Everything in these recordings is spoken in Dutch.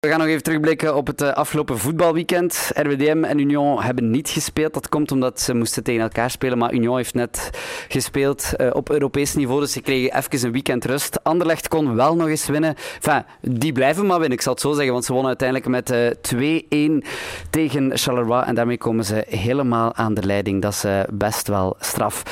We gaan nog even terugblikken op het eh, afgelopen voetbalweekend. RWDM en Union hebben niet gespeeld. Dat komt omdat ze moesten tegen elkaar spelen. Maar Union heeft net gespeeld uh, op Europees niveau. Dus ze kregen even een weekend rust. Anderlecht kon wel nog eens winnen. Enfin, die blijven maar winnen, ik zal het zo zeggen. Want ze wonnen uiteindelijk met uh, 2-1 tegen Charleroi. En daarmee komen ze helemaal aan de leiding. Dat is best wel straf.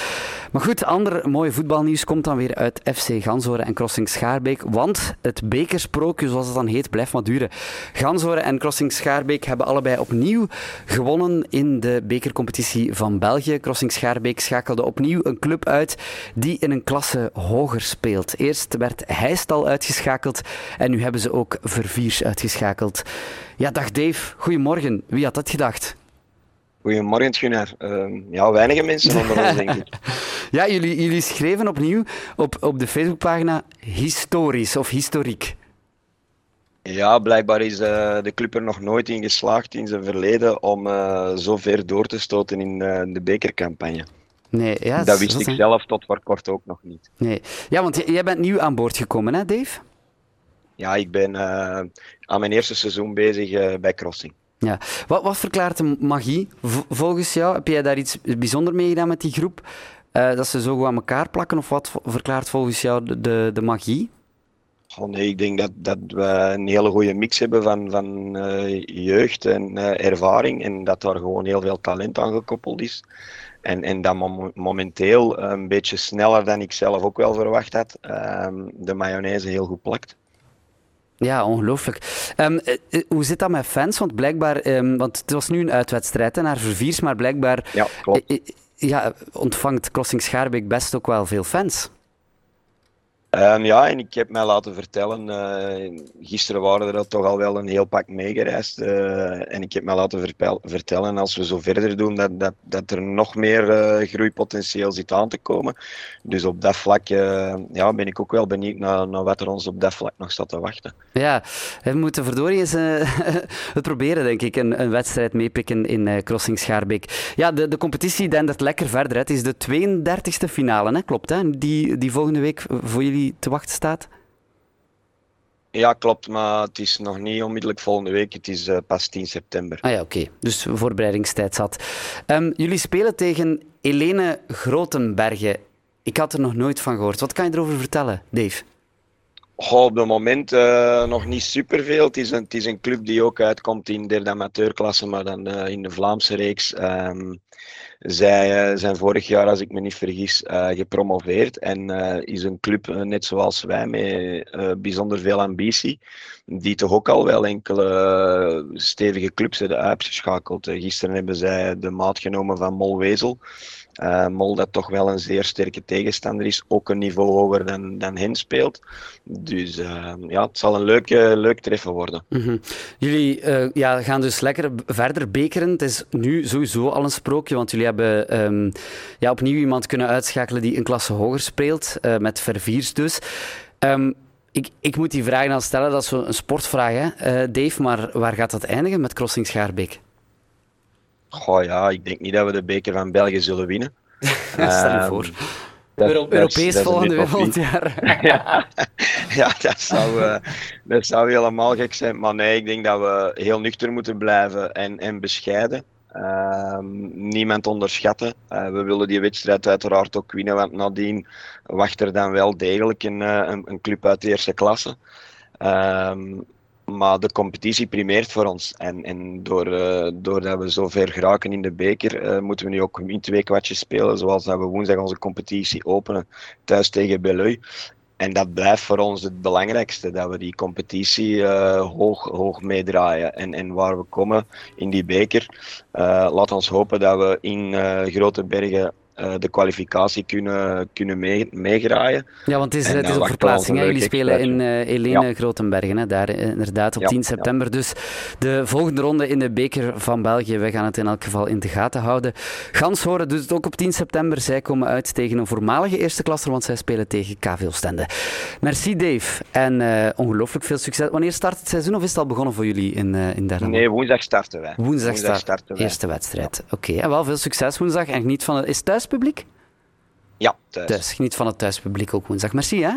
Maar goed, ander mooi voetbalnieuws komt dan weer uit FC Gansoren en Crossing Schaarbeek. Want het bekersprookje, zoals het dan heet, blijft maar duren. Gansoren en Crossing Schaarbeek hebben allebei opnieuw gewonnen in de bekercompetitie van België. Crossing Schaarbeek schakelde opnieuw een club uit die in een klasse hoger speelt. Eerst werd Heistal uitgeschakeld en nu hebben ze ook Verviers uitgeschakeld. Ja, dag Dave. Goedemorgen. Wie had dat gedacht? Goedemorgen, Gunnar. Uh, ja, weinige mensen onder ons, denk ik. ja, jullie, jullie schreven opnieuw op, op de Facebookpagina historisch of historiek. Ja, blijkbaar is uh, de club er nog nooit in geslaagd in zijn verleden om uh, zo ver door te stoten in uh, de bekercampagne. Nee, ja, dat wist ik zelf tot voor kort ook nog niet. Nee. Ja, want jij bent nieuw aan boord gekomen, hè, Dave? Ja, ik ben aan mijn eerste seizoen bezig bij Crossing. Ja. Wat, wat verklaart de magie volgens jou? Heb jij daar iets bijzonder mee gedaan met die groep? Dat ze zo goed aan elkaar plakken? Of wat verklaart volgens jou de, de, de magie? Oh nee, ik denk dat, dat we een hele goede mix hebben van, van uh, jeugd en uh, ervaring. En dat daar gewoon heel veel talent aan gekoppeld is. En, en dat mom momenteel een beetje sneller dan ik zelf ook wel verwacht had, uh, de mayonaise heel goed plakt. Ja, ongelooflijk. Um, hoe zit dat met fans? Want blijkbaar, um, want het was nu een uitwedstrijd hè, naar Verviers, maar blijkbaar ja, klopt. Ja, ontvangt Crossing Schaarbeek best ook wel veel fans. Um, ja, en ik heb mij laten vertellen, uh, gisteren waren er toch al wel een heel pak meegereisd. Uh, en ik heb mij laten vertellen, als we zo verder doen, dat, dat, dat er nog meer uh, groeipotentieel zit aan te komen. Dus op dat vlak ja, ben ik ook wel benieuwd naar, naar wat er ons op dat vlak nog staat te wachten. Ja, we moeten verdorie eens het proberen, denk ik, een, een wedstrijd meepikken in Crossing Schaarbeek. Ja, de, de competitie dendert lekker verder. Het is de 32e finale, hè? klopt, hè? Die, die volgende week voor jullie te wachten staat? Ja, klopt, maar het is nog niet onmiddellijk volgende week. Het is uh, pas 10 september. Ah ja, oké. Okay. Dus voorbereidingstijd zat. Um, jullie spelen tegen Helene Grotenbergen. Ik had er nog nooit van gehoord. Wat kan je erover vertellen, Dave? Oh, op het moment uh, nog niet superveel. Het is, een, het is een club die ook uitkomt in de derde amateurklasse, maar dan uh, in de Vlaamse reeks. Um, zij uh, zijn vorig jaar, als ik me niet vergis, gepromoveerd. En is een club, net zoals wij, met bijzonder veel ambitie. Die toch ook al wel enkele stevige clubs hebben uitgeschakeld. gisteren hebben zij de maat genomen van Molwezel. Uh, Mol dat toch wel een zeer sterke tegenstander is, ook een niveau hoger dan, dan hen speelt. Dus uh, ja, het zal een leuk, uh, leuk treffen worden. -hmm. Jullie ja, gaan dus lekker verder bekeren. Het is nu sowieso al een sprookje, want jullie hebben um, ja, opnieuw iemand kunnen uitschakelen die een klasse hoger speelt, met Verviers dus. Um, ik, ik, moet die vraag dan stellen, dat is een sportvraag, hè, Dave, maar waar gaat dat eindigen met Crossing Schaarbeek? Goh ja, ik denk niet dat we de beker van België zullen winnen. Stel je voor. Dat, Europees dat volgende volgend ja, ja dat, zou, uh, dat zou helemaal gek zijn. Maar nee, ik denk dat we heel nuchter moeten blijven en, en bescheiden. Uh, niemand onderschatten. Uh, we willen die wedstrijd uiteraard ook winnen, want nadien wacht er dan wel degelijk een, eh, een, een club uit de eerste klasse. Ehm, maar de competitie primeert voor ons. En, en door, uh, doordat we zo ver geraken in de beker, uh, moeten we nu ook in twee kwartjes spelen. Zoals dat we woensdag onze competitie openen thuis tegen Beleu. En dat blijft voor ons het belangrijkste, dat we die competitie uh, hoog, hoog meedraaien. En, en waar we komen in die beker, laat ons hopen dat we in Grote Bergen uh, de kwalificatie kunnen, kunnen mee, meegraaien. Ja, want het is, en, het is op verplaatsing. Jullie spelen in uh, Helene ja. Grotenbergen, hè, daar inderdaad op ja, 10 september. Ja. Dus de volgende ronde in de beker van België, wij gaan het in elk geval in de gaten houden. Ganshoren doet het ook op 10 september. Zij komen uit tegen een voormalige eerste klasser, want zij spelen tegen KV Oostende. Merci Dave en uh, ongelooflijk veel succes. Wanneer start het seizoen of is het al begonnen voor jullie in, uh, in derde? Nee, woensdag starten wij. Woensdag, woensdag starten wij. Eerste wedstrijd. Oké, okay. en wel veel succes woensdag en geniet van het... Is thuis thuispubliek? Ja, thuis. thuis. Geniet van het thuispubliek ook woensdag. Merci hè.